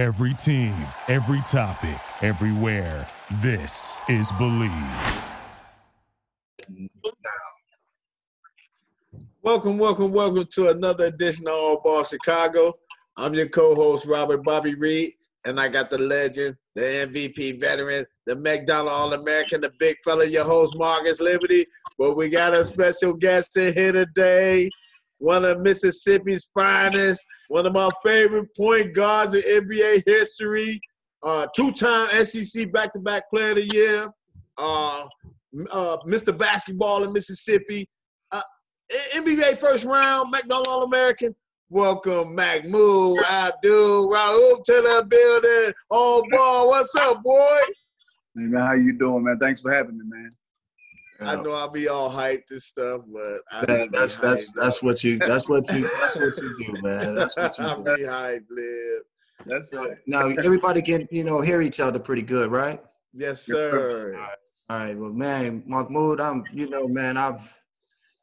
Every team, every topic, everywhere. This is Believe. Welcome, welcome, welcome to another edition of All Ball Chicago. I'm your co-host Robert Bobby Reed, and I got the legend, the MVP veteran, the McDonald All-American, the big fella, your host Marcus Liberty. But we got a special guest in here today, one of Mississippi's finest, one of my favorite point guards in NBA history, uh, two-time SEC back-to-back Player of the Year, uh, uh, Mr. Basketball in Mississippi, uh, NBA first round, McDonald All-American. Welcome, Mahmoud, Abdul, Rauf to the building. Oh, boy, what's up, boy? Hey man, how you doing, man? Thanks for having me, man. I know I'll be all hyped and stuff, but I Man, that's that's that's what you that's what you that's what you do, man. That's what you I'll do. be hyped, live. That's right. Now everybody can you know hear each other pretty good, right? Yes, sir. All right, well, man, Mahmoud, I'm you know, man, I've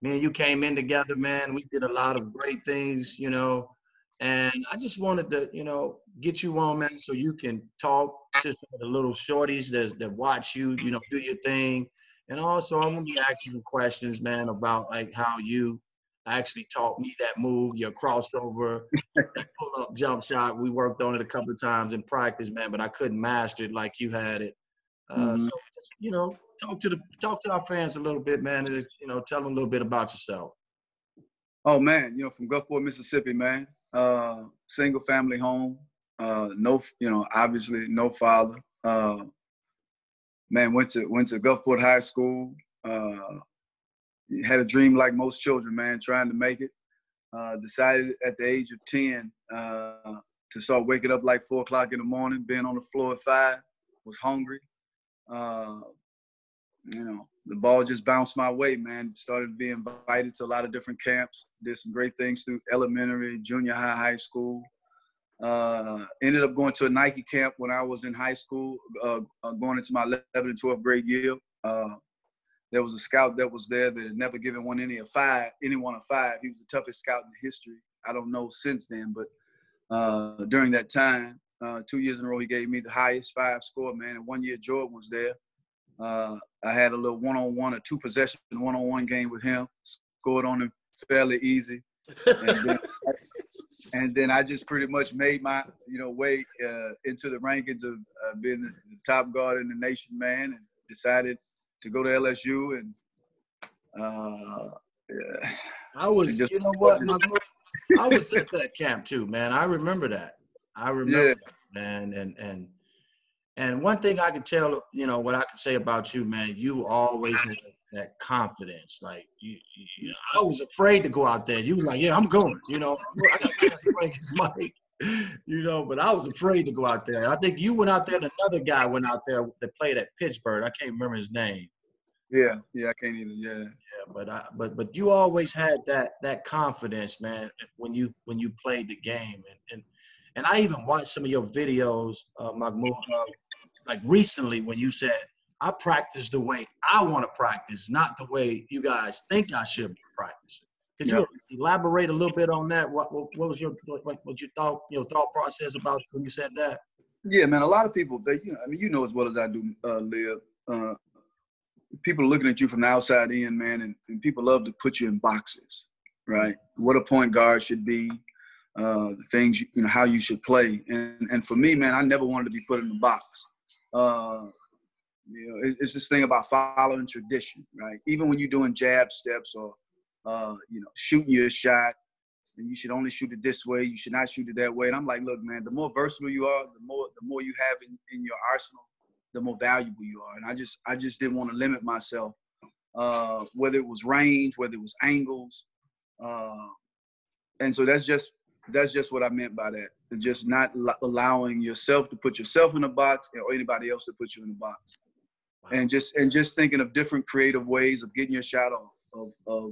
me and you came in together, man. We did a lot of great things, you know, and I just wanted to you know get you on, man, so you can talk to some of the little shorties that that watch you, you know, do your thing. And also, I'm gonna be asking you questions, man, about like how you actually taught me that move, your crossover, that pull-up jump shot. We worked on it a couple of times in practice, man, but I couldn't master it like you had it. Uh, Mhm. So, just, you know, talk to the talk to our fans a little bit, man, and you know, tell them a little bit about yourself. Oh man, you know, from Gulfport, Mississippi, man. Uh, single family home. Uh, no, you know, obviously no father. Man, went to went to Gulfport High School. Uh, had a dream like most children, man, trying to make it. Uh, decided at the age of ten uh, to start waking up like four o'clock in the morning, being on the floor at five. Was hungry. Uh, you know, the ball just bounced my way, man. Started being invited to a lot of different camps. Did some great things through elementary, junior high, high school. Uh, ended up going to a Nike camp when I was in high school, uh, uh, going into my 11th and 12th grade year. Uh, there was a scout that was there that had never given one any a five, anyone a five. He was the toughest scout in history. I don't know since then, but uh, during that time, uh, two years in a row, he gave me the highest five score, man. And one year Jordan was there. I had a little one-on-one, a two-possession one-on-one game with him. Scored on him fairly easy, and then, and then I just pretty much made my, you know, way uh, into the rankings of uh, being the, top guard in the nation, man, and decided to go to LSU. And uh, yeah, I was, just- you know what, Mahmoud, I was at that camp too, man. I remember that. I remember Yeah. that, man, and and and one thing I can tell, you know, what I can say about you, man, you always had that confidence. Like you, you, know, I was afraid to go out there. You was like, yeah, I'm going. You know, I got a chance to play against Mike. You know, but I was afraid to go out there. I think you went out there, and another guy went out there that played at Pittsburgh. I can't remember his name. yeah, yeah. I can't even. Yeah, Yeah, but I, but but you always had that that confidence, man, when you when you played the game, and and, and I even watched some of your videos, uh, Mahmoud, uh, like recently when you said I practice the way I want to practice, not the way you guys think I should be practicing. Could you elaborate a little bit on that? What what, what was your what, what you thought your thought process about when you said that? Yeah, man. A lot of people, they, you know, I mean, you know as well as I do, uh, Lib. Uh, people are looking at you from the outside in, man, and, and people love to put you in boxes, right? What a point guard should be, uh, the things, you know, how you should play. And and for me, man, I never wanted to be put in a box. Uh, you know, it's this thing about following tradition, right? Even when you're doing jab steps or, uh, you know, shooting your shot, and you should only shoot it this way. You should not shoot it that way. And I'm like, look, man, the more versatile you are, the more the more you have in, in your arsenal, the more valuable you are. And I just I just didn't want to limit myself, uh, whether it was range, whether it was angles, uh, and so that's just that's just what I meant by that. Just not allowing yourself to put yourself in a box or anybody else to put you in a box, and just and just thinking of different creative ways of getting your shot off of, of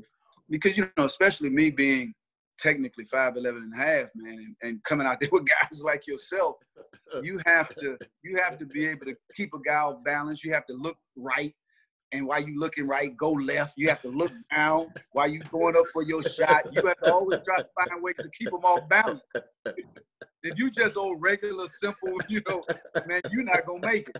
because you know especially me being technically 5'11 and a half man and, and coming out there with guys like yourself you have to you have to be able to keep a guy off balance. You have to look right. And while you looking right go left. You have to look down while you going up for your shot. You have to always try to find ways to keep them off balance if you just old regular simple, you know, man, you're not gonna make it.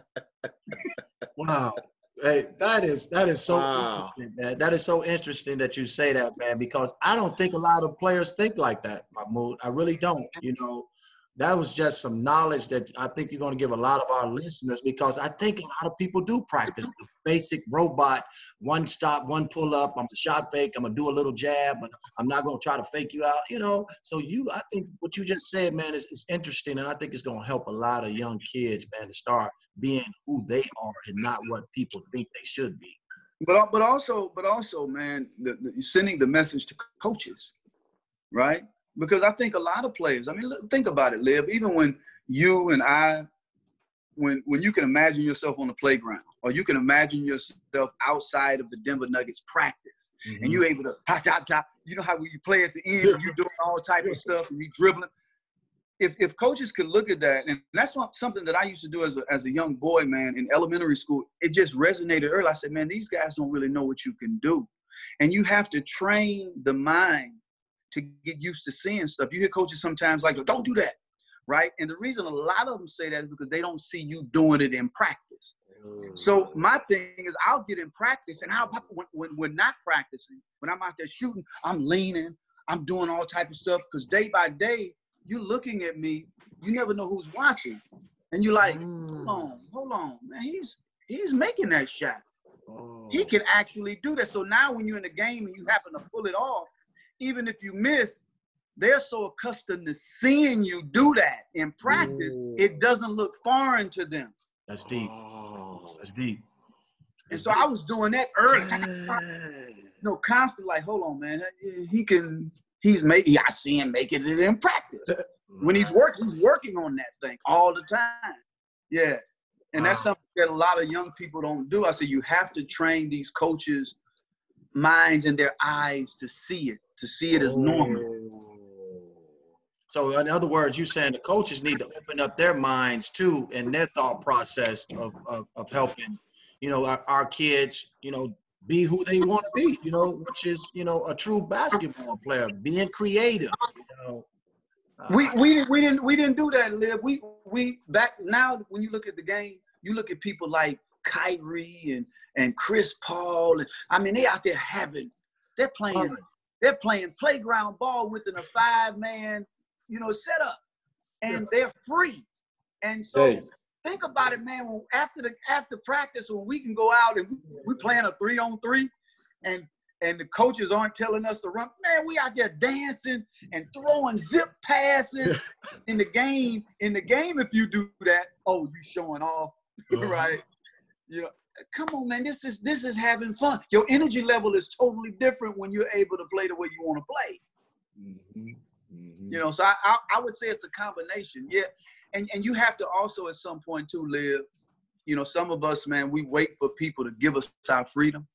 Wow. Hey, that is that is so Wow. interesting, man. That is so interesting that you say that, man, because I don't think a lot of players think like that, Mahmoud. I really don't. You know, that was just some knowledge that I think you're going to give a lot of our listeners because I think a lot of people do practice the basic robot one stop, one pull up. I'm a shot fake. I'm gonna do a little jab, but I'm not to try to fake you out. You know, so you, I think what you just said, man, is, is interesting, and I think it's to help a lot of young kids, man, to start being who they are and not what people think they should be. But but also but also, man, the, the, sending the message to coaches, right? Because I think a lot of players. I mean, look, think about it, Lib. Even when you and I, when when you can imagine yourself on the playground, or you can imagine yourself outside of the Denver Nuggets practice, and you're mm-hmm. able to hop, hop, hop. You know how when you play at the end, you're doing all type of stuff, and you dribbling. If if coaches could look at that, and that's what, something that I used to do as a as a young boy, man, in elementary school, it just resonated early. I said, man, these guys don't really know what you can do, and you have to train the mind to get used to seeing stuff. You hear coaches sometimes like, don't do that, right? And the reason a lot of them say that is because they don't see you doing it in practice. So mm. my thing is, I'll get in practice, and I'll when, when we're not practicing, when I'm out there shooting, I'm leaning, I'm doing all type of stuff. Because day by day, you're looking at me, you never know who's watching, and you're like, hold mm. on, hold on, man, he's he's making that shot. He oh. can actually do that. So now when you're in the game and you happen to pull it off, even if you miss, they're so accustomed to seeing you do that in practice, it doesn't look foreign to them. That's deep. Oh. That's deep. And so I was doing that early. You know, constantly like, hold on, man. He can he's making I see him making it in practice. When he's working, he's working on that thing all the time. Yeah. And that's something that a lot of young people don't do. I said you have to train these coaches' minds and their eyes to see it, to see it as normal. So in other words, you're saying the coaches need to open up their minds too and their thought process of of, of helping, you know, our, our kids, you know, be who they want to be, you know, which is, you know, a true basketball player, being creative, you know. Uh, We we didn't we didn't we didn't do that, Lib. We we back now when you look at the game, you look at people like Kyrie and and Chris Paul, and I mean they out there having they're playing they're playing playground ball within a five man, you know, setup, and they're free. And so Hey. think about it, man. When, after the after practice, when we can go out and we, we playing a three on three, and and the coaches aren't telling us to run, man, we out there dancing and throwing zip passes in the game. In the game, if you do that, oh, you showing off, Uh-huh. right? You know, come on, man. This is this is having fun. Your energy level is totally different when you're able to play the way you want to play. Mm-hmm, mm-hmm. You know, so I, I I would say it's a combination, yeah. And and you have to also at some point too live. You know, some of us, man, we wait for people to give us our freedom,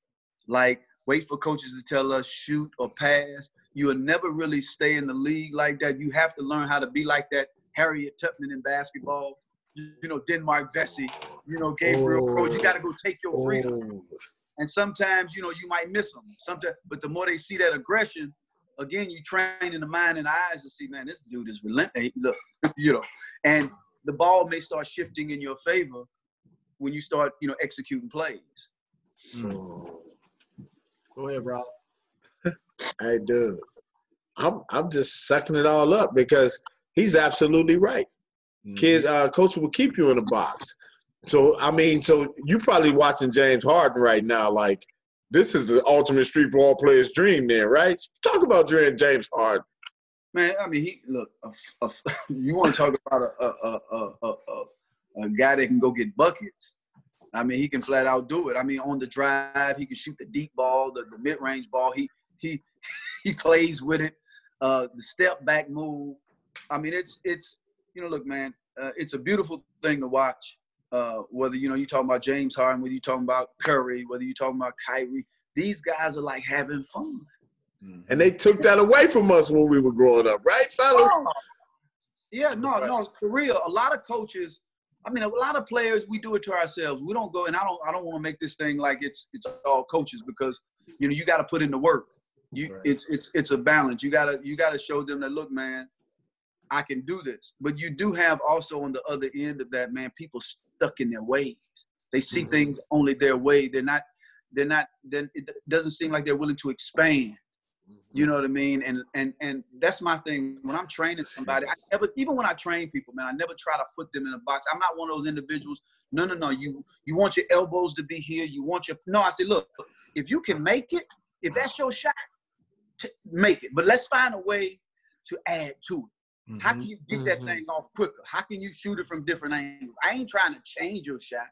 like wait for coaches to tell us shoot or pass. You will never really stay in the league like that. You have to learn how to be like that. Harriet Tubman in basketball, you, you know, Denmark Vesey, you know, Gabriel Prosser. You got to go take your freedom. Oh. And sometimes, you know, you might miss them. Sometimes, but the more they see that aggression, again, you train in the mind and eyes to see, man, this dude is relentless. Look, you know, and the ball may start shifting in your favor when you start, you know, executing plays. Hmm. Go ahead, Rob. Hey, dude, I'm I'm just sucking it all up because he's absolutely right. Kid, uh, coach will keep you in the box. So I mean, so you probably watching James Harden right now. Like this is the ultimate street ball player's dream, then, right? Talk about dream James Harden. Man, I mean, he look. A, a, you want to talk about a a, a, a, a a guy that can go get buckets? I mean, he can flat out do it. I mean, on the drive, he can shoot the deep ball, the, the mid range ball. He he he plays with it. Uh, the step back move. I mean, it's it's you know, look, man, uh, it's a beautiful thing to watch. Uh, whether you know you talking about James Harden, whether you talking about Curry, whether you talking about Kyrie, these guys are like having fun. And they took that away from us when we were growing up, right, fellas? Oh, Yeah, no, no, for real. A lot of coaches, I mean, a lot of players, we do it to ourselves. We don't go, and I don't, I don't want to make this thing like it's it's all coaches because you know you got to put in the work. You, Right. it's it's it's a balance. You gotta you gotta show them that look, man. I can do this. But you do have also on the other end of that, man, people stuck in their ways. They see mm-hmm. things only their way. They're not, they're not, then it doesn't seem like they're willing to expand. You know what I mean? And and and that's my thing. When I'm training somebody, I never even when I train people, man, I never try to put them in a box. I'm not one of those individuals. No, no, no. You you want your elbows to be here. You want your no. I say, look, if you can make it, if that's your shot, make it. But let's find a way to add to it. Mm-hmm. How can you get that mm-hmm. thing off quicker? How can you shoot it from different angles? I ain't trying to change your shot.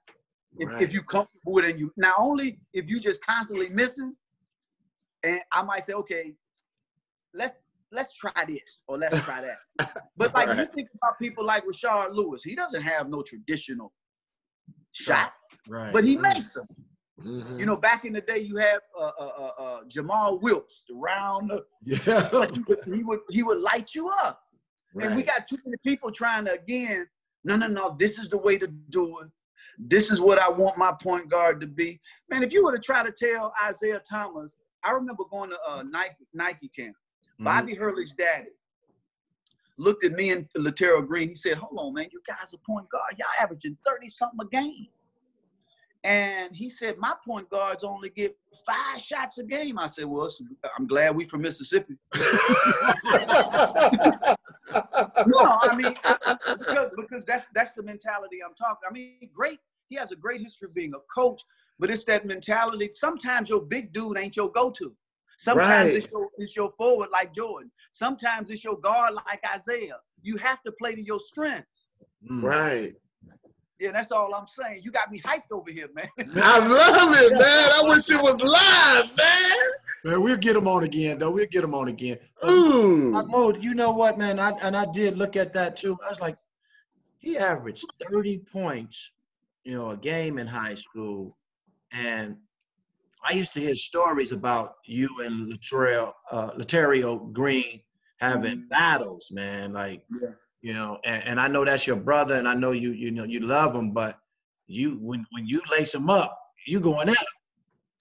If, right. if you comfortable with it, and you not only if you just constantly missing, and I might say, okay, let's let's try this or let's try that. But like right. you think about people like Rashard Lewis, he doesn't have no traditional shot, right? But he mm-hmm. makes them. Mm-hmm. You know, back in the day, you had uh, uh, uh, uh Jamaal Wilkes, the round. Yeah. he, would, he would he would light you up, right. and we got too many people trying to again. No, no, no. This is the way to do it. This is what I want my point guard to be. Man, if you were to try to tell Isaiah Thomas, I remember going to uh, Nike Nike camp. Mm-hmm. Bobby Hurley's daddy looked at me and Litterial Green. He said, "Hold on, man. You guys are point guard. Y'all averaging thirty something a game." And he said, My point guards only get five shots a game. I said, Well, I'm glad we from Mississippi. no, I mean, because, because that's that's the mentality I'm talking. I mean, great. He has a great history of being a coach, but it's that mentality. Sometimes your big dude ain't your go-to. Sometimes right. it's, your, it's your forward like Jordan. Sometimes it's your guard like Isaiah. You have to play to your strengths. Right. Yeah, that's all I'm saying. You got me hyped over here, man. I love it, man. I wish it was live, man. Man, we'll get him on again, though. We'll get him on again. Ooh. Mahmoud, you know what, man? I, and I did look at that too. I was like, he averaged 30 points, you know, a game in high school. And I used to hear stories about you and Litterial, uh, Litterial Green having mm-hmm. battles, man. Like, yeah you know, and, and I know that's your brother, and I know you you know you love him, but you when when you lace him up, you going him.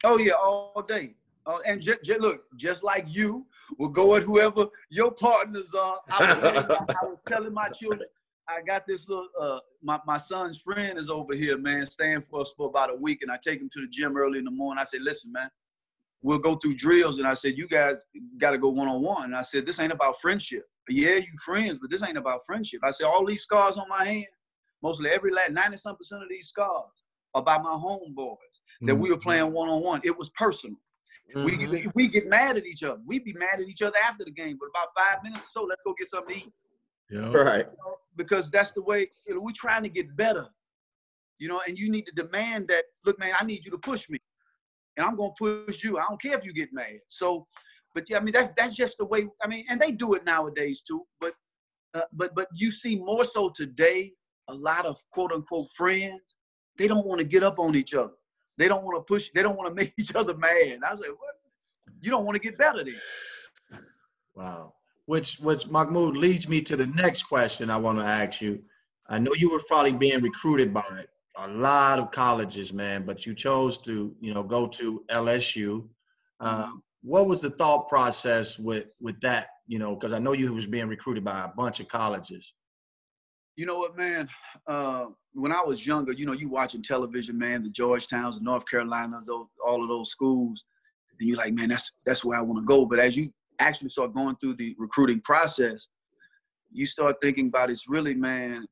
Oh yeah, all day. Uh, and j- j- look, just like you will go at whoever your partners are. I was, I was telling my children, I got this little uh my, my son's friend is over here, man, staying for us for about a week, and I take him to the gym early in the morning. I said, listen, man, we'll go through drills, and I said, you guys got to go one on one. And I said, this ain't about friendship yeah, you friends, but this ain't about friendship. I said, all these scars on my hand, mostly every last 90 some percent of these scars are by my homeboys that mm-hmm. we were playing one on one. It was personal. Mm-hmm. We, we get mad at each other. We be mad at each other after the game, but about five minutes or so, let's go get something to eat. Yeah. Right. You know, because that's the way you know, we're trying to get better. You know, and you need to demand that, look, man, I need you to push me. And I'm gonna push you. I don't care if you get mad. So but yeah, I mean that's that's just the way. I mean, and they do it nowadays too. But uh, but but you see more so today. A lot of quote unquote friends, they don't want to get up on each other. They don't want to push. They don't want to make each other mad. I was like, what? You don't want to get better then. Wow. Which which Mahmoud leads me to the next question I want to ask you. I know you were probably being recruited by a lot of colleges, man, but you chose to, you know, go to LSU. Um, what was the thought process with with that? You know, because I know you was being recruited by a bunch of colleges. You know what, man? Uh, when I was younger, you know, you watching television, man, the Georgetowns, the North Carolinas, those, all of those schools, and you're like, man, that's that's where I want to go. But as you actually start going through the recruiting process, you start thinking about it's really, man,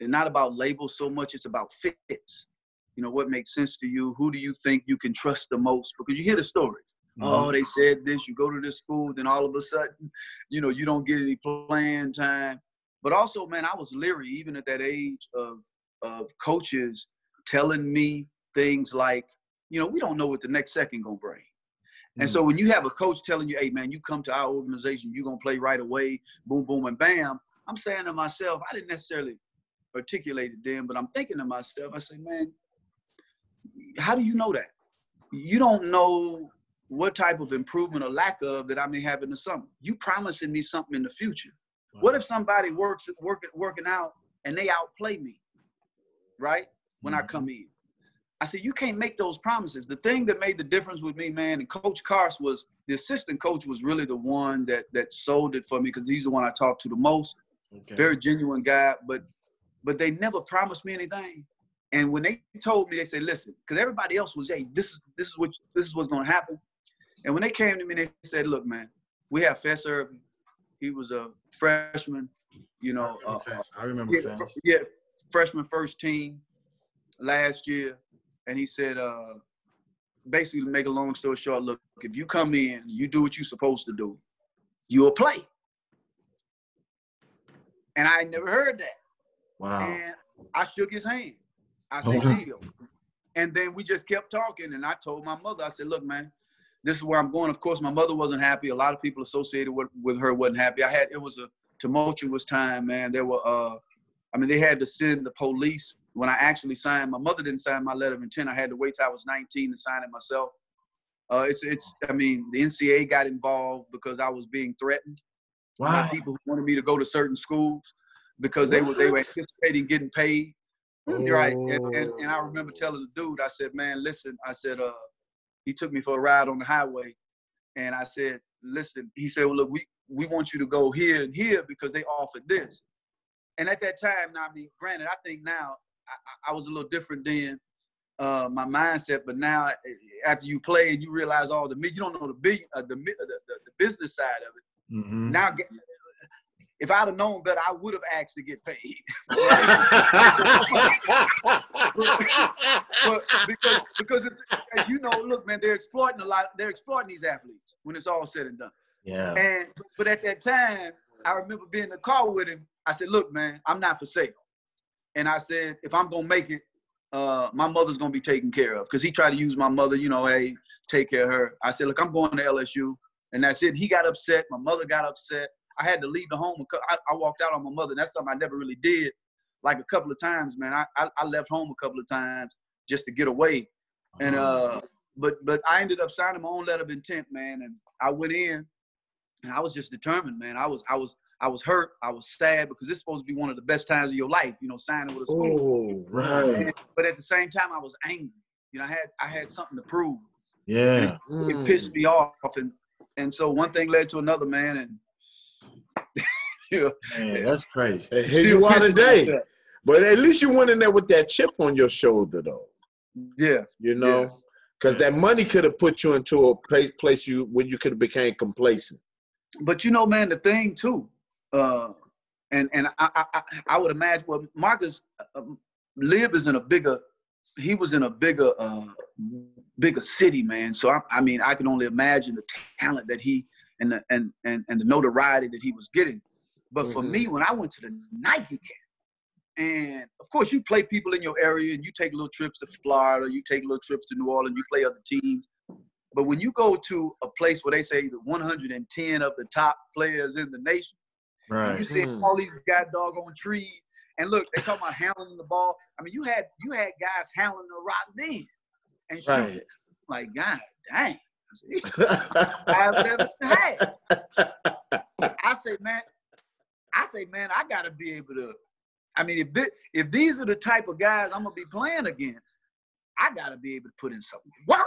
it's not about labels so much; it's about fits. You know, what makes sense to you? Who do you think you can trust the most? Because you hear the stories oh, they said this, you go to this school, then all of a sudden, you know, you don't get any playing time. But also, man, I was leery even at that age of of coaches telling me things like, you know, we don't know what the next second gonna bring. Mm-hmm. And so mm. when you have a coach telling you, hey man, you come to our organization, you're gonna play right away, boom, boom, and bam. I'm saying to myself, I didn't necessarily articulate it then, but I'm thinking to myself, I say, man, how do you know that? You don't know what type of improvement or lack of that I may have in the summer. You promising me something in the future. Wow. What if somebody works working working out and they outplay me, right? When mm-hmm. I come in. I said, you can't make those promises. The thing that made the difference with me, man, and Coach Carse was the assistant coach was really the one that that sold it for me because he's the one I talked to the most. Okay. Very genuine guy, but but they never promised me anything. And when they told me, they said, "Listen," because everybody else was, "Hey, this is this is what this is what's going to happen." And when they came to me, they said, "Look, man, we have Fess Irvin. He was a freshman, you know. I remember, uh, I remember yeah, yeah, freshman first team last year, and he said, uh, basically, to make a long story short, look, if you come in, you do what you're supposed to do, you'll play. And I never heard that. Wow. And I shook his hand. I said, deal. And then we just kept talking. And I told my mother, I said, look, man, this is where I'm going. Of course, my mother wasn't happy. A lot of people associated with, with her wasn't happy. I had, it was a tumultuous time, man. There were, uh, I mean, they had to send the police when I actually signed. My mother didn't sign my letter of intent. I had to wait till I was 19 to sign it myself. Uh, it's, it's, I mean, the NCAA got involved because I was being threatened. Wow. People who wanted me to go to certain schools because they were, they were anticipating getting paid. Oh. Right. And, and, and, I remember telling the dude, I said, man, listen, I said, uh, he took me for a ride on the highway. And I said, listen, he said, well, look, we, we want you to go here and here because they offered this. And at that time, now, I mean, granted, I think now I, I was a little different then, uh, my mindset, but now after you play and you realize all the, you don't know the big, uh, the, the, the, the, business side of it. Mm-hmm. Now, if I'd have known better, I would have asked to get paid. but, because because it's, you know, look, man, they're exploiting a lot. They're exploiting these athletes when it's all said and done. Yeah. And but at that time, I remember being in the car with him. I said, "Look, man, I'm not for sale." And I said, "If I'm gonna make it, uh, my mother's gonna be taken care of." Because he tried to use my mother, you know, hey, take care of her. I said, "Look, I'm going to LSU," and that's it. He got upset. My mother got upset. I had to leave the home. I, I walked out on my mother. And That's something I never really did. Like a couple of times, man. I, I, I left home a couple of times just to get away. And uh, but but I ended up signing my own letter of intent, man. And I went in, and I was just determined, man. I was I was I was hurt. I was sad because it's supposed to be one of the best times of your life, you know, signing with a school. Oh, right. And, but at the same time, I was angry. You know, I had I had something to prove. Yeah. It, mm. it pissed me off, and and so one thing led to another, man. And you Man, that's crazy. here you are today. But at least you went in there with that chip on your shoulder, though. Yeah. You know, because yeah. that money could have put you into a place, place you where you could have became complacent. But you know, man, the thing too, uh, and and I, I I would imagine well, Marcus uh, Lib is in a bigger. He was in a bigger uh, bigger city, man. So I, I mean, I can only imagine the talent that he and the and and, and the notoriety that he was getting. But mm-hmm. for me, when I went to the Nike camp, and of course you play people in your area and you take little trips to Florida, you take little trips to New Orleans, you play other teams. But when you go to a place where they say the 110 of the top players in the nation, right. you see mm. all these guys doggone trees. And look, they talking about handling the ball. I mean, you had you had guys handling the rock then. And right. like, God dang. I've never had. I say, man, I say, man, I gotta be able to. I mean, if this, if these are the type of guys I'm gonna be playing against, I gotta be able to put in some work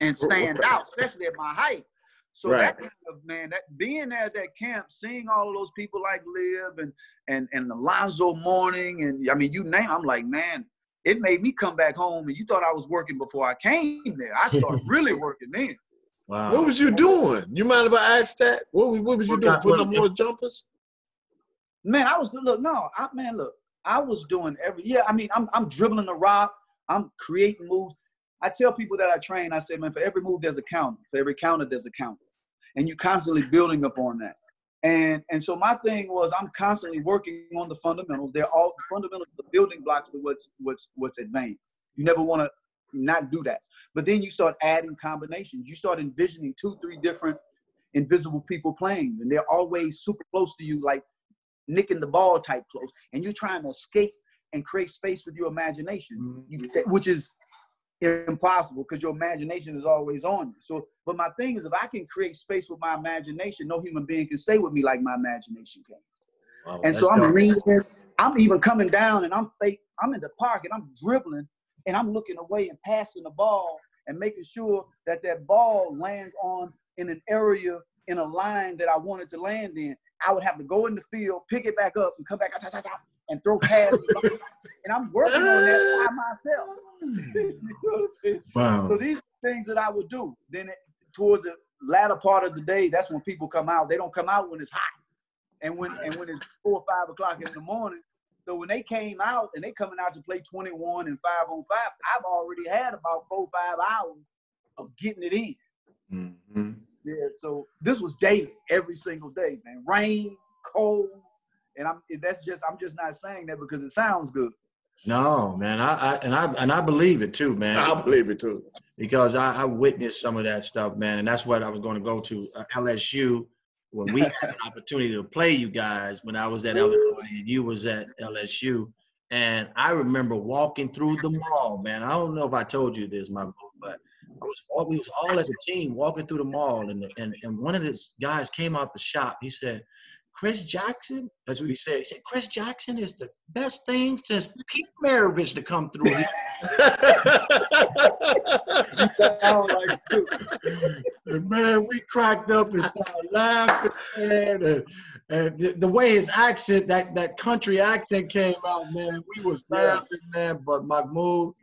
and stand out, especially at my height. So right. that kind of man, that being there at that camp, seeing all of those people like Lib and and and Alonzo Mourning, and I mean, you name, I'm like, man, it made me come back home. And you thought I was working before I came there. I started really working then. Wow. What was you doing? You mind if I ask that? What, what was you what doing? Putting up more jumpers? Man, I was look, no, I man, look, I was doing every yeah, I mean, I'm I'm dribbling the rock, I'm creating moves. I tell people that I train, I say, man, for every move there's a counter. For every counter, there's a counter. And you're constantly building up on that. And and so my thing was I'm constantly working on the fundamentals. They're all the fundamentals, the building blocks to what's what's what's advanced. You never want to not do that. But then you start adding combinations. You start envisioning two, three different invisible people playing, and they're always super close to you, like nicking the ball type close, and you're trying to escape and create space with your imagination, mm-hmm. which is impossible because your imagination is always on you. So, but my thing is, if I can create space with my imagination, no human being can stay with me like my imagination can. Wow, and so I'm reading, I'm even coming down and I'm fake, I'm in the park and I'm dribbling and I'm looking away and passing the ball and making sure that that ball lands on in an area in a line that I wanted to land in, I would have to go in the field, pick it back up, and come back and throw passes. and I'm working on that by myself. wow. So these are things that I would do. Then it, towards the latter part of the day, that's when people come out. They don't come out when it's hot, and when and when it's four or five o'clock in the morning. So when they came out and they coming out to play 21 and five on five, I've already had about four or five hours of getting it in. Mm-hmm. Yeah. So this was daily, every single day, man. Rain, cold, and I'm that's just I'm just not saying that because it sounds good. No, man, I, I, and I and I believe it too, man. I believe it too because I, I witnessed some of that stuff, man, and that's what I was going to go to uh, LSU when we had an opportunity to play you guys when I was at Illinois and you was at LSU, and I remember walking through the mall, man. I don't know if I told you this, my but I was all, we was all as a team walking through the mall, and and and one of the guys came out the shop. He said, Chris Jackson, as we say, said. He said, Chris Jackson is the best thing since Pete Maravich to come through here. and oh, man, we cracked up and started laughing, man. And, and the, the, way his accent, that, that country accent came out, man, we was laughing, man. But Mahmoud,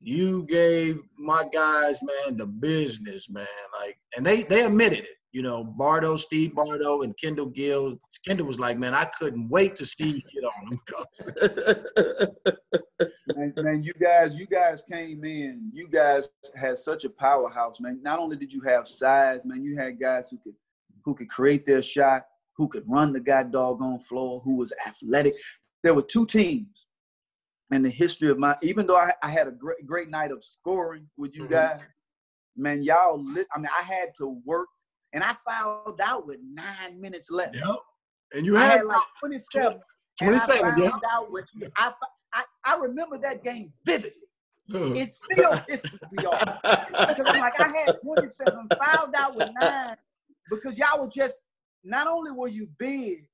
you gave my guys, man, the business, man. Like, and they they admitted it you know, Bardo, Steve Bardo, and Kendall Gill. Kendall was like, man, I couldn't wait to Steve get on him. man, man, you guys, you guys came in. You guys had such a powerhouse, man. Not only did you have size, man, you had guys who could who could create their shot, who could run the guy doggone floor, who was athletic. There were two teams in the history of my. Even though I, I had a great great night of scoring with you mm-hmm. guys, man, y'all lit. I mean, I had to work and I fouled out with nine minutes left. Yep. And you had, had like 27. 27, yeah. With, I, I, I remember that game vividly. It still pisses me off. Because I'm like, I had 27, fouled out with nine because y'all were just, not only were you big,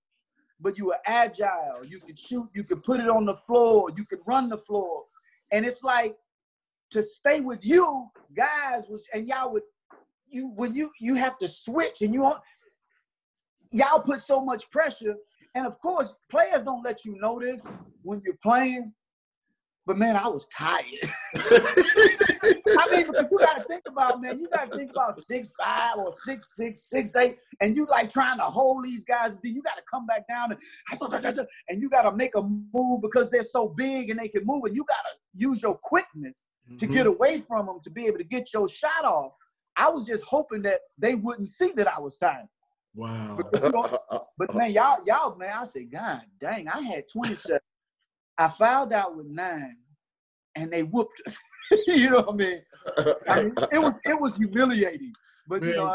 but you were agile. You could shoot, you could put it on the floor, you could run the floor. And it's like to stay with you guys was, and y'all would you when you you have to switch and you y'all put so much pressure. And of course players don't let you know this when you're playing but man i was tired. I mean because you got to think about man you got to think about six five or six six six eight and you like trying to hold these guys then you got to come back down and, and you got to make a move because they're so big and they can move and you got to use your quickness mm-hmm. to get away from them to be able to get your shot off I was just hoping that they wouldn't see that I was tired. Wow. But, you know, but man, y'all, y'all, man, I said, God dang, I had 27. I fouled out with nine, and they whooped us. you know what I mean? I mean? It was it was humiliating. But man, you know,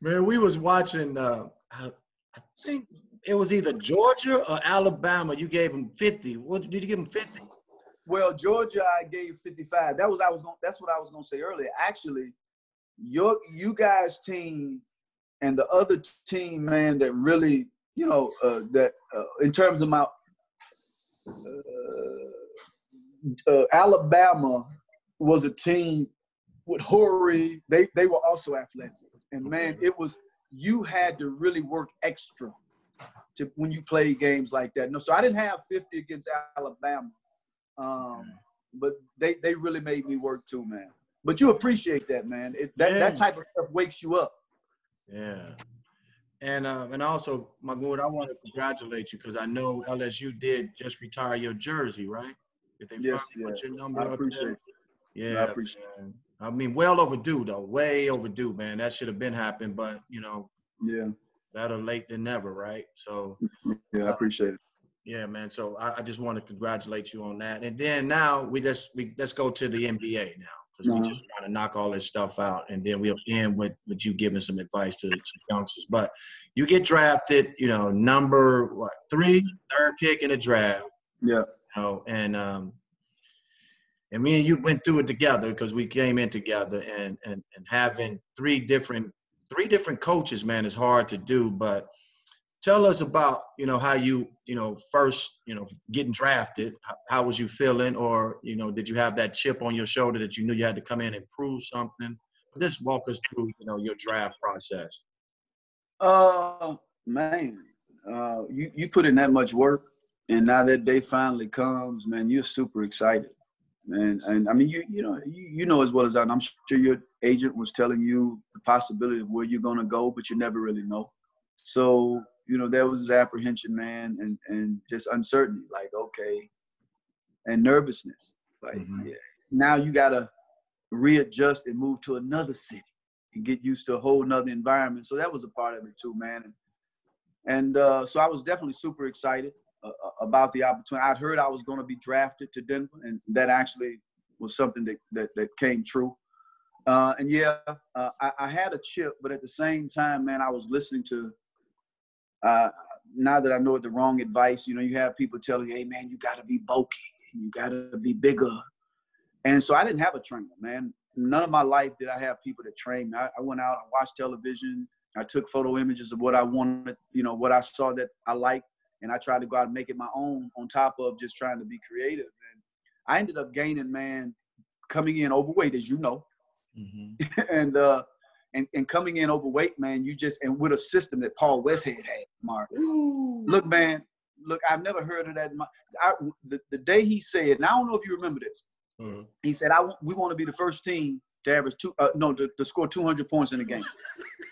man, we was watching. Uh, I, I think it was either Georgia or Alabama. You gave them 50. What did you give them 50? Well, Georgia, I gave 55. That was I was going. That's what I was going to say earlier. Actually, your you guys team and the other team, man, that really, you know, uh, that uh, in terms of my uh, uh Alabama was a team with Horry. They they were also athletic, and man, it was you had to really work extra to when you play games like that. No, so I didn't have 50 against Alabama, um, but they they really made me work too, man. But you appreciate that, man. It, that yeah. that type of stuff wakes you up. Yeah. And uh, and also, Mahmoud, I want to congratulate you because I know LSU did just retire your jersey, right? Did they yes, yeah. put your number I appreciate It. Yeah, I appreciate man. I mean, well overdue though, way overdue, man. That should have been happened, but you know, yeah, better late than never, right? So, yeah, I appreciate it. Yeah, man. So I, I just want to congratulate you on that. And then now we just we let's go to the NBA now because uh-huh. we just trying to knock all this stuff out, and then we'll end with with you giving some advice to, to youngsters. But you get drafted, you know, number what three, third pick in the draft. Yeah. You know, and um, and me and you went through it together because we came in together, and and and having three different three different coaches, man, is hard to do, but tell us about you know how you you know first you know getting drafted how was you feeling or you know did you have that chip on your shoulder that you knew you had to come in and prove something just walk us through you know your draft process Uh, man, uh, you you put in that much work, and now that day finally comes, man, you're super excited, man. And I mean, you you know you, you know as well as I, and I'm sure your agent was telling you the possibility of where you're gonna go, but you never really know. So you know there was apprehension, man, and and just uncertainty, like okay, and nervousness, like mm-hmm. yeah. Now you gotta readjust and move to another city and get used to a whole nother environment. So that was a part of it too, man. And, and uh, so I was definitely super excited uh, uh about the opportunity. I'd heard I was going to be drafted to Denver, and that actually was something that that, that came true. Uh, and yeah, uh, I, I, had a chip, but at the same time, man, I was listening to. Uh, now that I know the wrong advice, you know, you have people telling you, "Hey, man, you got to be bulky, you got to be bigger." And so I didn't have a trainer, man none of my life did I have people that trained me. I, I went out, I watched television, I took photo images of what I wanted, you know, what I saw that I liked, and I tried to go out and make it my own on top of just trying to be creative. And I ended up gaining, man, coming in overweight, as you know. Mm-hmm. and uh and, and coming in overweight, man, you just and with a system that Paul Westhead had, Mark. Ooh. Look, man, look, I've never heard of that. I, the, the day he said, and I don't know if you remember this. Mm-hmm. He said, "I we want to be the first team to average two, uh, no, to, to score 200 points in a game."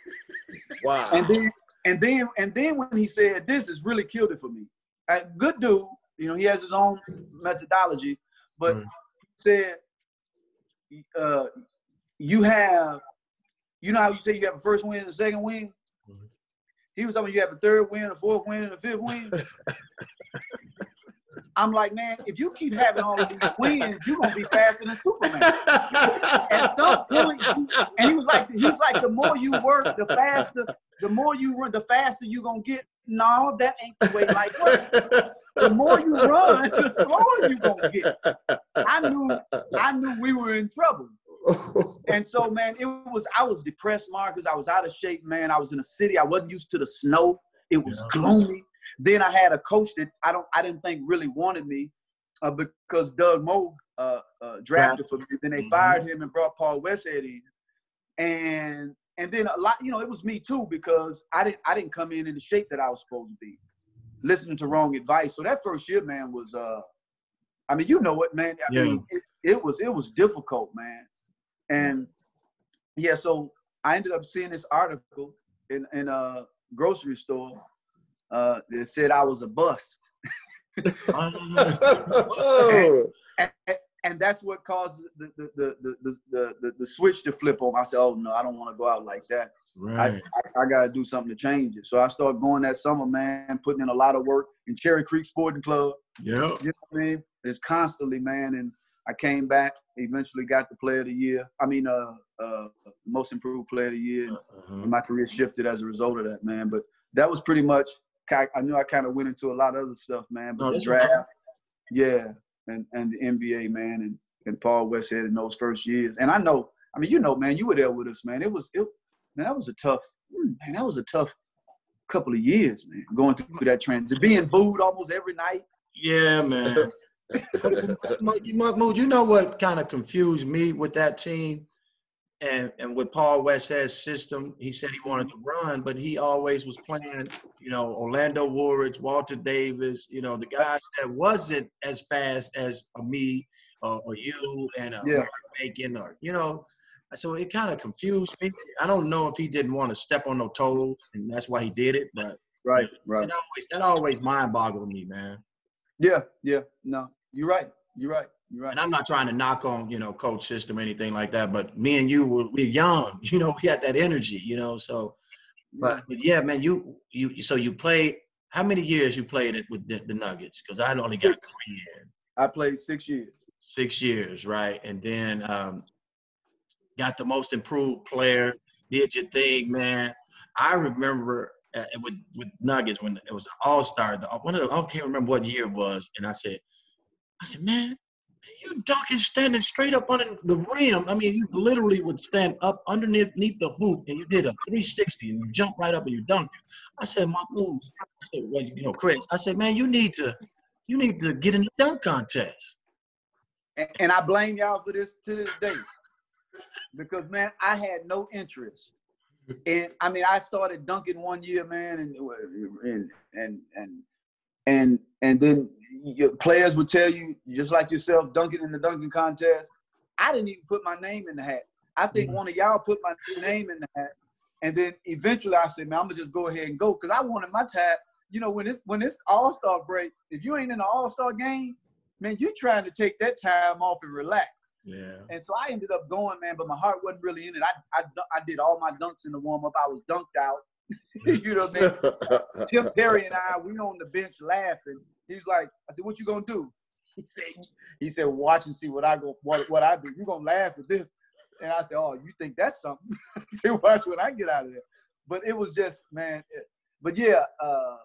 wow. And then and then and then when he said, "This has really killed it for me." Uh, good dude, you know, he has his own methodology, but mm-hmm. said, uh, "You have, you know how you say you have a first win and a second win." Mm-hmm. He was talking you have a third win, a fourth win, and a fifth win. I'm like, man, if you keep having all of these wins, you're gonna be faster than Superman. At some point, and he was like, he was like, the more you work, the faster, the more you run, the faster you're gonna get. No, that ain't the way life works. The more you run, the slower you're gonna get. I knew, I knew we were in trouble. And so, man, it was. I was depressed, Mark, because I was out of shape, man. I was in a city. I wasn't used to the snow. It was yeah. gloomy. Then I had a coach that I don't I didn't think really wanted me uh, because Doug Moe uh, uh, drafted for me. Then they mm-hmm. fired him and brought Paul Westhead in, and and then a lot you know it was me too because I didn't I didn't come in in the shape that I was supposed to be, listening to wrong advice. So that first year, man, was uh, I mean you know what, man. I yeah. mean it, it was it was difficult, man, and yeah. So I ended up seeing this article in in a grocery store uh, that said I was a bust. and, and, and, that's what caused the the, the the, the, the, the, switch to flip on. I said, oh no, I don't want to go out like that. Right. I, I, I got to do something to change it. So I started going that summer, man, putting in a lot of work in Cherry Creek Sporting Club. Yeah. You know what I mean? It's constantly, man. And I came back, eventually got the player of the year. I mean, uh, uh, most improved player of the year. Uh-huh. my career shifted as a result of that, man. But that was pretty much I knew I kind of went into a lot of other stuff, man. But oh, the draft, yeah, and and the NBA, man, and and Paul Westhead in those first years. And I know, I mean, you know, man, you were there with us, man. It was, it, man, that was a tough, man, that was a tough couple of years, man, going through that transition, being booed almost every night. Yeah, man. Mahmoud, you know what kind of confused me with that team? and and with Paul Westhead's system, he said he wanted to run, but he always was playing, you know, Orlando Woolridge, Walter Davis, you know, the guys that wasn't as fast as me or, or you and uh, yeah. Bacon or you know. So it kind of confused me. I don't know if he didn't want to step on no toes, and that's why he did it. But right, right. That always, that always mind boggled me, man. Yeah, yeah. No, you're right. You're right. You're right. And I'm not trying to knock on, you know, coach system or anything like that, but me and you were we young, you know, we had that energy, you know. So, but, yeah, man, you you so you played. How many years you played it with the, the Nuggets? Because I only got three years. I played six years. Six years, right? And then um, got the most improved player. Did your thing, man. I remember uh, with with Nuggets when it was All Star. One of the, I can't remember what year it was, and I said, I said, man, you dunking standing straight up under the rim. I mean, you literally would stand up underneath the hoop and you did a 360 and you jump right up and you dunked. I said, my. I said, well, you know, Chris. I said, man, you need to, you need to get in the dunk contest. And, and I blame y'all for this to this day, because man, I had no interest and I mean, I started dunking one year, man, and and and and and and then your players would tell you, just like yourself, dunking in the dunking contest. I didn't even put my name in the hat. I think mm-hmm. one of y'all put my name in the hat, and then eventually I said, man, I'm gonna just go ahead and go because I wanted my tag. You know, when it's when it's All Star break, if you ain't in the All Star game, man, you're trying to take that time off and relax. Yeah. And so I ended up going, man, but my heart wasn't really in it. I I, I did all my dunks in the warm up. I was dunked out. you know what I mean? Tim Perry and I, we on the bench laughing. He's like, I said, "What you gonna do?" He said, "He said, watch and see what I go, what what I do. You gonna laugh at this?" And I said, "Oh, you think that's something?" I said, "Watch when I get out of there." But it was just, man. It, but yeah, uh,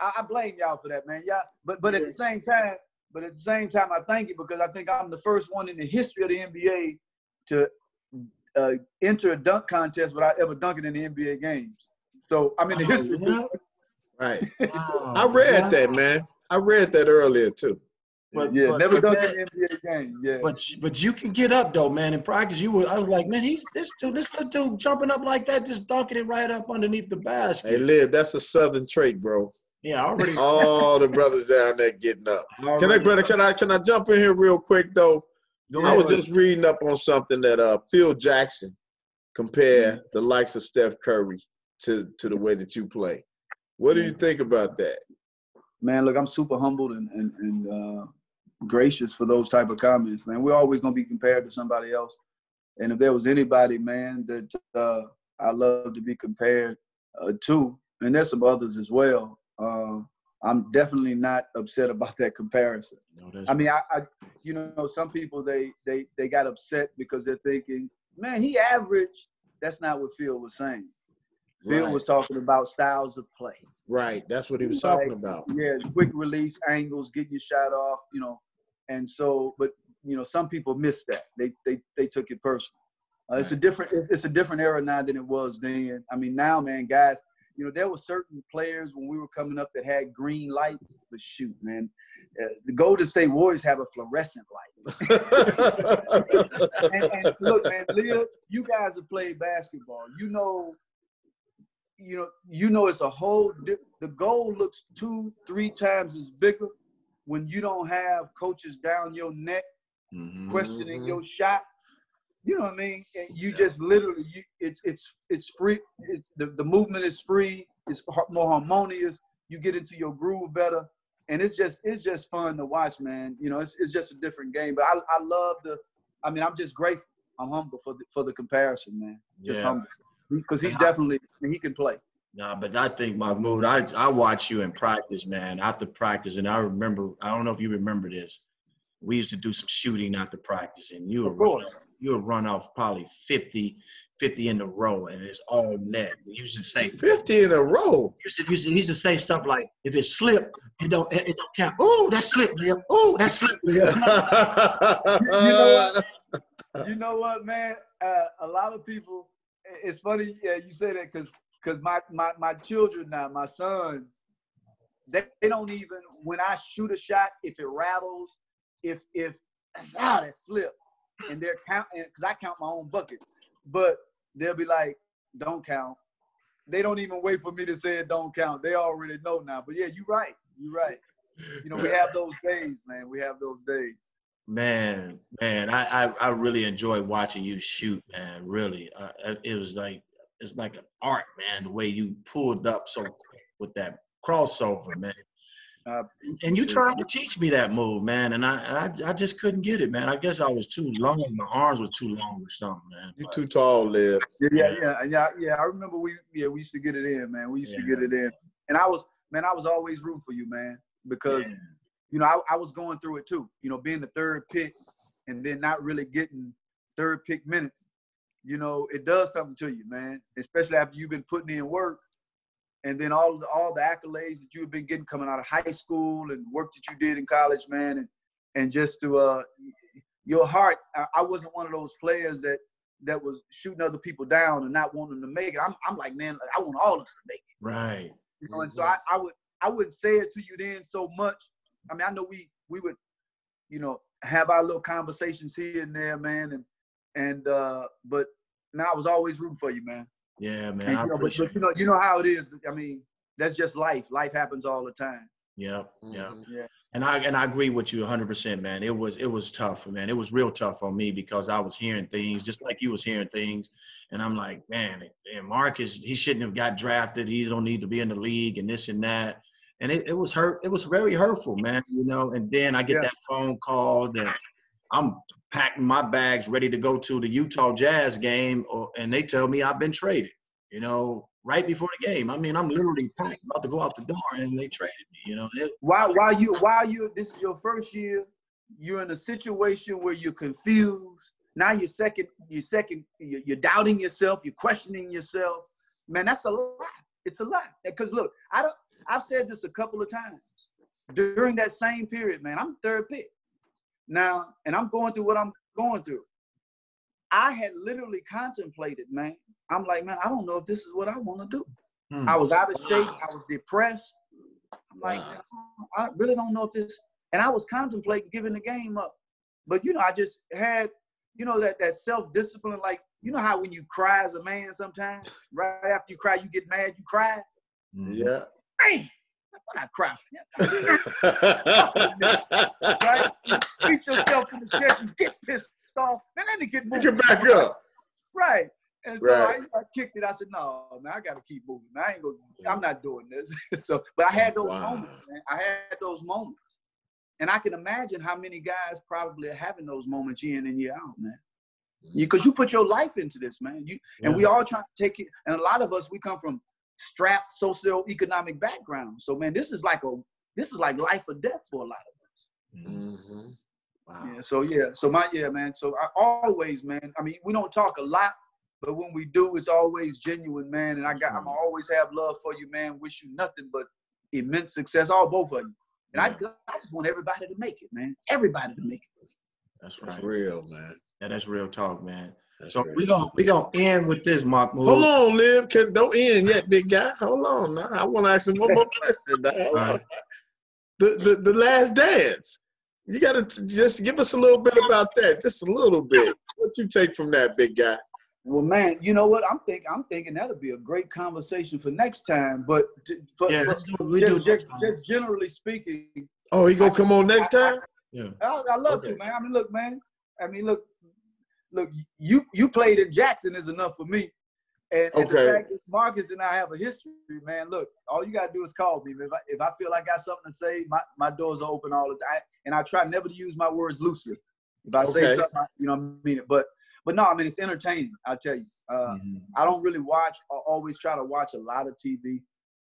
I, I blame y'all for that, man. Yeah, but but at the same time, but at the same time, I thank you because I think I'm the first one in the history of the NBA to uh, enter a dunk contest without ever dunking in the NBA games. So I'm in the oh, history. Yeah. Right. Oh, I read yeah. that, man. I read that earlier too. But yeah, but, never dunked in the NBA game. Yeah. But but you can get up though, man. In practice, you were. I was like, man, he's this dude, this dude jumping up like that, just dunking it right up underneath the basket. Hey, Lib. That's a southern trait, bro. Yeah, already. All the brothers down there getting up. Already. Can I, brother? Can I can I jump in here real quick though? Go I was just reading up on something that uh Phil Jackson compared mm-hmm. the likes of Steph Curry to to the way that you play. What do you think about that? Man, look, I'm super humbled and and, and uh, gracious for those type of comments, man. We're always gonna be compared to somebody else, and if there was anybody, man, that uh, I love to be compared uh, to, and there's some others as well. Uh, I'm definitely not upset about that comparison. No, I mean, I, I, you know, some people they they they got upset because they're thinking, man, he averaged. That's not what Phil was saying. Phil right. was talking about styles of play. Right, that's what he was talking about. Yeah, quick release angles, getting your shot off, you know, and so, but you know, some people missed that. They they they took it personal. Uh, right. It's a different it's a different era now than it was then. I mean, now, man, guys, you know, there were certain players when we were coming up that had green lights, but shoot, man, uh, the Golden State Warriors have a fluorescent light. and, and, look, man, Leah, you guys have played basketball. You know, you know, you know, it's a whole. the goal looks two, three times as bigger when you don't have coaches down your neck mm-hmm. questioning your shot you know what I mean? And you just literally, you, it's it's it's free. It's the, the movement is free. It's more harmonious. You get into your groove better, and it's just it's just fun to watch, man. You know, it's it's just a different game. But I I love the. I mean, I'm just grateful. I'm humble for the, for the comparison, man. Just yeah. humble because he's definitely he can play. Nah, but I think my mood. I I watch you in practice, man. After practice, and I remember. I don't know if you remember this we used to do some shooting after practice, and you would run, you would run off probably 50, 50 in a row, and it's all net. You used to say 50 in a row. Used to, used to, he used to say stuff like, "If it slip, it don't it don't count." Oh, that slipped, Liam. Oh, that slipped, Liam. you, know what? You know what, man? Uh, a lot of people. It's funny, yeah, you say that because because my, my my children now, my sons, they, they don't even when I shoot a shot, if it rattles if if ah that slip and they're counting because I count my own buckets, but they'll be like, don't count. They don't even wait for me to say it don't count. They already know now. But yeah, you're right. You're right. You know, we have those days, man. We have those days. Man, man, I I, I really enjoy watching you shoot, man. Really, uh, it was like it's like an art, man. The way you pulled up so quick with that crossover, man. Uh, and you tried to teach me that move, man, and I, I I just couldn't get it, man. I guess I was too long. My arms were too long or something, man. You're too tall, Lib. Yeah, yeah, yeah, yeah, yeah. I remember we yeah we used to get it in, man. We used yeah. to get it in, and I was man, I was always rooting for you, man, because yeah. you know I, I was going through it too. You know, being the third pick and then not really getting third pick minutes. You know, it does something to you, man. Especially after you've been putting in work and then all all the accolades that you've been getting coming out of high school and work that you did in college, man, and and just to uh, your heart. I, wasn't one of those players that that was shooting other people down and not wanting to make it. I'm I'm like, man, I want all of us to make it. Right. You know, and so I, I would I wouldn't say it to you then so much. I mean, I know we we would, you know, have our little conversations here and there, man, and and uh, but man, I was always rooting for you, man. Yeah, man. And, I you know, but, appreciate but you know, you know how it is. I mean, that's just life. Life happens all the time. Yeah, yep. Mhm. Yeah. And I and I agree with you 100, percent man. It was it was tough, man. It was real tough on me because I was hearing things just like you was hearing things, and I'm like, man, and Marcus, he shouldn't have got drafted. He don't need to be in the league and this and that. And it, it was hurt. It was very hurtful, man. You know. And then I get Yeah. that phone call that I'm packing my bags, ready to go to the Utah Jazz game, or, and they tell me I've been traded. You know, right before the game. I mean, I'm literally packed, about to go out the door, and they traded me. You know, it, While while you while you this is your first year, you're in a situation where you're confused. Now you're second, you're second, you're doubting yourself, you're questioning yourself. Man, that's a lot. It's a lot. Because look, I don't. I've said this a couple of times during that same period, man. I'm third pick now, and I'm going through what I'm going through. I had literally contemplated, man. I'm like, man, I don't know if this is what I want to do. hmm. I was out of shape. I was depressed. I'm like, Wow. I really don't know if this. And I was contemplating giving the game up, but you know, I just had, you know, that that self discipline. Like, you know how when you cry as a man, sometimes right after you cry, you get mad, you cry. Mhm. Yeah. Man, what I cry? Right? You beat yourself in the chest. You get pissed off. Man, let me get moving. Get back up. Right. And so Right. I, I kicked it. I said, no, man, I gotta keep moving. Man, I ain't gonna I'm not doing this. so but I had those Wow. moments, man. I had those moments. And I can imagine how many guys probably are having those moments year in and year out, man. Because you put your life into this, man. You and we all trying to take it. And a lot of us, we come from strapped socioeconomic background. So man, this is like a this is like life or death for a lot of us. Mhm. Wow. Yeah. So yeah. So my yeah, man. So I always, man. I mean, we don't talk a lot, but when we do, it's always genuine, man. And I got, I'm Mhm. always have love for you, man. Wish you nothing but immense success, all both of you. And I, I just want everybody to make it, man. Everybody to make it. That's That's real, man. Yeah, that's real talk, man. That's So real. we gonna we gonna end with this, Mark. Hold on, Lib. Can, don't end yet, big guy. Hold on. Now. I want to ask him one more question. Now. Right. The, the the last dance. You got to just give us a little bit about that. Just a little bit. What you take from that, big guy? Well, man, you know what? I'm thinking, I'm thinking that'll be a great conversation for next time. But to, for, Yeah, for- do we just, do just, time. just generally speaking, Oh, he gonna come on next time? Yeah. I, I love Okay. to, man. I mean, look, man. I mean, look, look. You you played in Jackson is enough for me. And, and the fact that Marcus and I have a history, man. Look, all you gotta do is call me. If I, if I feel like I got something to say, my, my doors are open all the time. And I try never to use my words loosely. If I say something, I- you know, I mean it. But but no, I mean it's entertaining. I'll tell you. Uh, Mhm. I don't really watch. I always try to watch a lot of TV,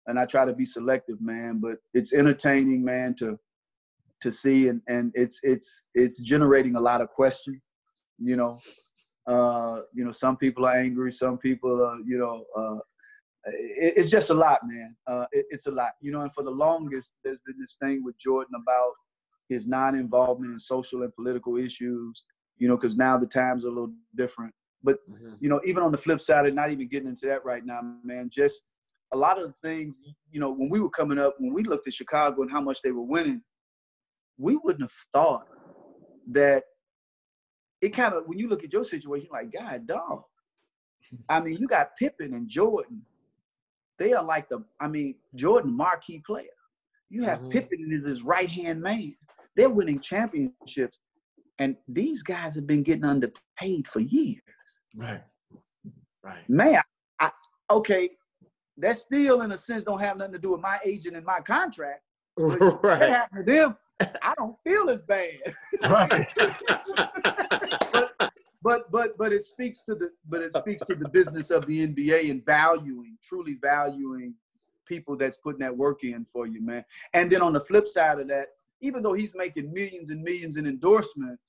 and I try to be selective, man. But it's entertaining, man, to to see, and and it's it's it's generating a lot of questions. You know, uh, you know, some people are angry, some people are, you know, uh, it, it's just a lot, man. Uh, it, it's a lot, you know. And for the longest, there's been this thing with Jordan about his non-involvement in social and political issues. You know, because now the times are a little different. But Mhm. you know, even on the flip side, and not even getting into that right now, man, just a lot of the things, you know, when we were coming up, when we looked at Chicago and how much they were winning, we wouldn't have thought that it kind of, when you look at your situation, like, God, dog. I mean, you got Pippen and Jordan. They are like the, I mean, Jordan, marquee player. You have Mhm. Pippen as his right hand man. They're winning championships. And these guys have been getting underpaid for years Right. Right. man, I, okay, that still in a sense don't have nothing to do with my agent and my contract. right. That happened to them. I don't feel as bad. Right. But but but but it speaks to the but it speaks to the business of the NBA and valuing, truly valuing people that's putting that work in for you, man. And then on the flip side of that, even though he's making millions and millions in endorsements,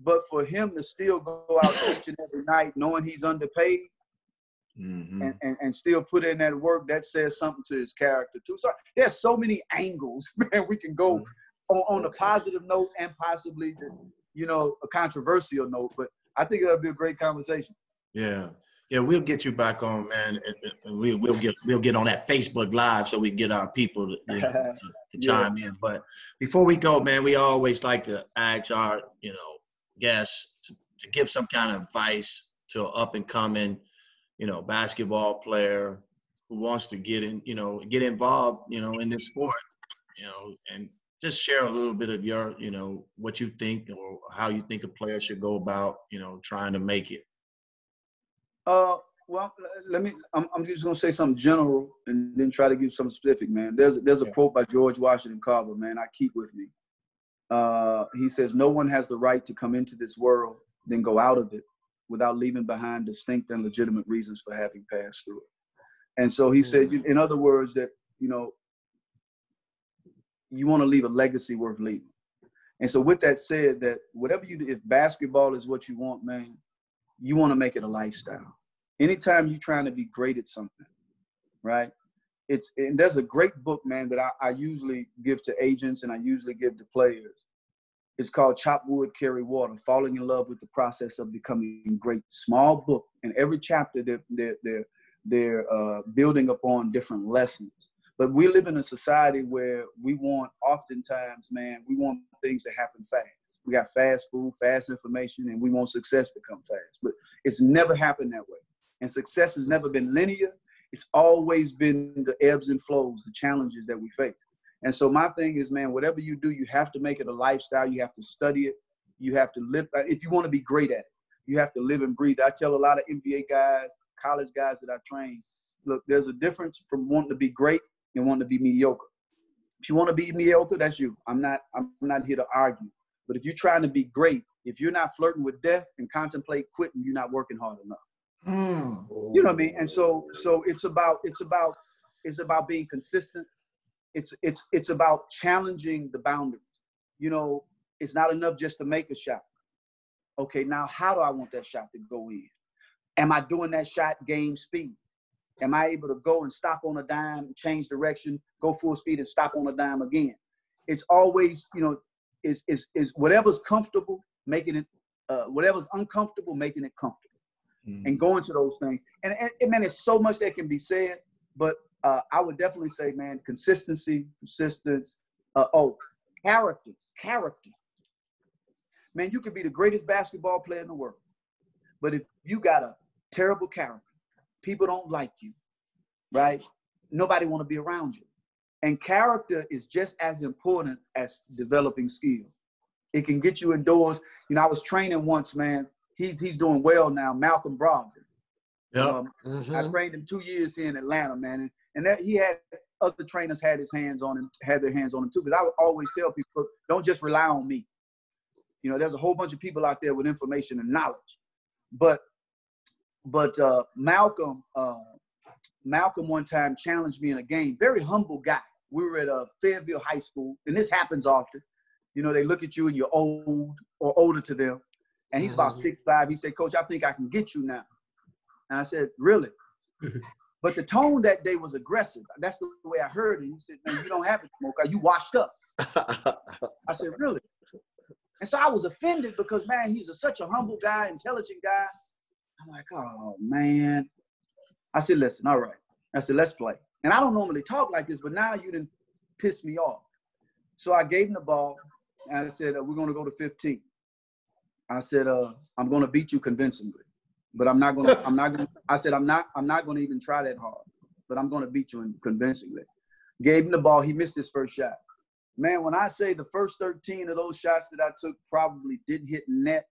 but for him to still go out each and every night knowing he's underpaid Mhm. and, and, and still put in that work, that says something to his character too. So there's so many angles, man, we can go on, on a positive note and possibly the, you know, a controversial note. But I think it'll be a great conversation. Yeah. Yeah, we'll get you back on, man, and, we, we'll get we'll get on that Facebook Live so we can get our people to, you know, to, to Yeah. chime in. But before we go, man, we always like to ask our you know guests to, to give some kind of advice to an up and coming you know, basketball player who wants to get in, you know, get involved, you know, in this sport, you know, and just share a little bit of your, you know, what you think or how you think a player should go about, you know, trying to make it. Uh, well, let me. I'm, I'm just gonna say something general and then try to give something specific, man. There's there's a yeah. quote by George Washington Carver, man. I keep with me. Uh, he says, "No one has the right to come into this world, then go out of it, without leaving behind distinct and legitimate reasons for having passed through it." And so he said, mm. in other words, that you know, you want to leave a legacy worth leaving. And so, with that said, that whatever you do, if basketball is what you want, man, you want to make it a lifestyle anytime you're trying to be great at something, right? It's and there's a great book, man, that I, I usually give to agents and I usually give to players. It's called Chop Wood, Carry Water, Falling in Love with the Process of Becoming Great. Small book. And every chapter they're they're they're, they're uh, building upon different lessons. But we live in a society where we want oftentimes, man, we want things to happen fast. We got fast food, fast information, and we want success to come fast. But it's never happened that way. And success has never been linear. It's always been the ebbs and flows, the challenges that we face. And so my thing is, man, whatever you do, you have to make it a lifestyle. You have to study it. You have to live. Uh, if you want to be great at it, you have to live and breathe. I tell a lot of NBA guys, college guys that I train, look, there's a difference from wanting to be great and wanting to be mediocre. If you want to be mediocre, that's you. I'm not. I'm not here to argue. But if you're trying to be great, if you're not flirting with death and contemplate quitting, you're not working hard enough. Mm. You know what I mean? And so so it's about it's about it's about being consistent. It's it's it's about challenging the boundaries. You know, it's not enough just to make a shot. Okay, now how do I want that shot to go in? Am I doing that shot game speed? Am I able to go and stop on a dime, change direction, go full speed and stop on a dime again? It's always, you know, is is is whatever's comfortable, making it uh, whatever's uncomfortable, making it comfortable mm-hmm. and going to those things. And, and, man, it's so much that can be said, but uh, I would definitely say, man, consistency, persistence, uh, oh, character, character. Man, you could be the greatest basketball player in the world, but if you got a terrible character, people don't like you, right? Nobody want to be around you. And character is just as important as developing skill. It can get you indoors. You know, I was training once, man, he's he's doing well now. Malcolm Brogdon. Yep. Um, mm-hmm. I trained him two years here in Atlanta, man, and, and that he had other trainers had his hands on him, had their hands on him too. Because I would always tell people, don't just rely on me. You know, there's a whole bunch of people out there with information and knowledge, but but uh, Malcolm uh, Malcolm one time challenged me in a game. Very humble guy. We were at a uh, Fayetteville High School, and this happens often. You know, they look at you and you're old or older to them, and he's about mm-hmm. six five. He said, Coach, I think I can get you now. And I said, Really? but the tone that day was aggressive. That's the way I heard it. He said, Man, you don't have it, Smoke. You washed up. I said, Really? And so I was offended because man, he's a, such a humble guy, intelligent guy. I'm like, oh man. I said, listen, all right. I said, let's play. And I don't normally talk like this, but now you didn't piss me off. So I gave him the ball and I said, uh, we're gonna go to 15. I said, uh, I'm gonna beat you convincingly, but I'm not gonna, I'm not gonna, I said, I'm not, I'm not gonna even try that hard, but I'm gonna beat you convincingly. Gave him the ball, he missed his first shot. Man, when I say the first 13 of those shots that I took probably didn't hit net,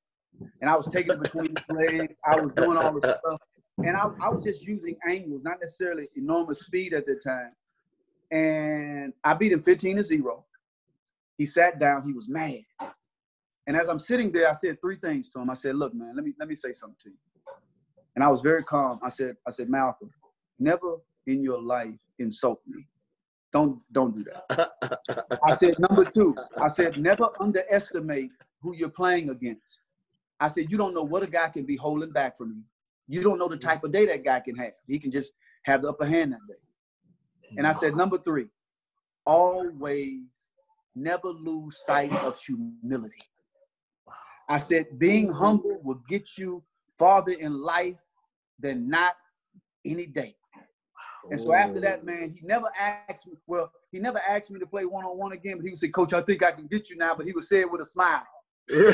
and I was taking it between the legs, I was doing all this stuff, and I, I was just using angles, not necessarily enormous speed at the time. And I beat him 15 to 0. He sat down, he was mad. And as I'm sitting there, I said three things to him. I said, look, man, let me let me say something to you. And I was very calm. I said, I said, Malcolm, never in your life insult me. Don't don't do that. I said, number two, I said, never underestimate who you're playing against. I said, you don't know what a guy can be holding back from you. You don't know the type of day that guy can have. He can just have the upper hand that day. And I said, number three, always never lose sight of humility. I said, being humble will get you farther in life than not any day. And so after that, man, he never asked me, well, he never asked me to play one-on-one again, but he would say, Coach, I think I can get you now, but he would say it with a smile. You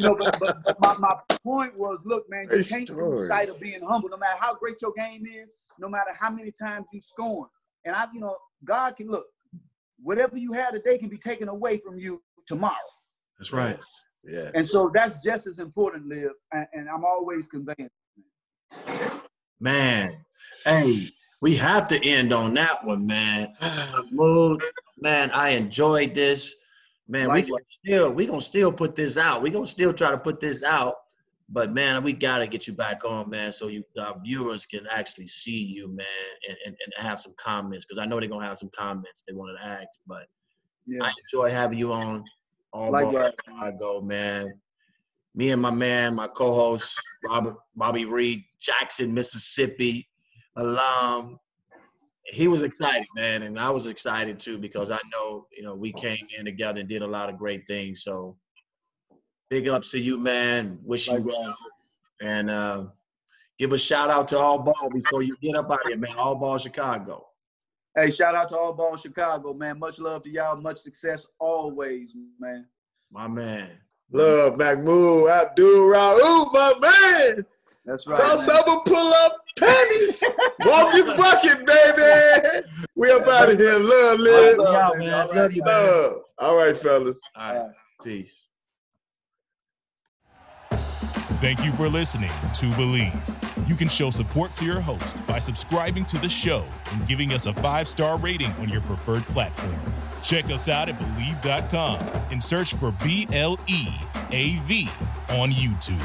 know, but, but, but my, my point was, look, man, you Hey, can't story. lose sight of being humble. No matter how great your game is, no matter how many times you score. And I, you know, God can look. Whatever you had today can be taken away from you tomorrow. That's right. Yes. yes. And so that's just as important, Lib. And, and I'm always conveying. Man, hey, we have to end on that one, man. Mood, man, I enjoyed this. Man, we Likewise. gonna still we gonna still put this out. We gonna still try to put this out. But man, we gotta get you back on, man, so you our viewers can actually see you, man, and, and, and have some comments. Because I know they're gonna have some comments they want to ask. But Yeah. I enjoy having you on. All Likewise. I go, man. Me and my man, my co-host Robert Bobby Reed, Jackson, Mississippi, alum. He was excited, man, and I was excited too because I know you know we came in together and did a lot of great things. So big ups to you, man. Wish you well, and uh, give a shout out to All Ball before you get up out of here, man. All Ball Chicago. Hey, shout out to All Ball Chicago, man. Much love to y'all. Much success always, man. My man. Love Mahmoud Abdul Rauf, my man. That's right. man. Crossover pull up panties. Walking bucket, baby. We up out of here. Love, Lib. Love, Yeah, man. man. All right, Love you, man. Uh, all right, fellas. All right. Peace. Thank you for listening to Bleav. You can show support to your host by subscribing to the show and giving us a five star rating on your preferred platform. Check us out at Bleav.com and search for B L E A V on YouTube.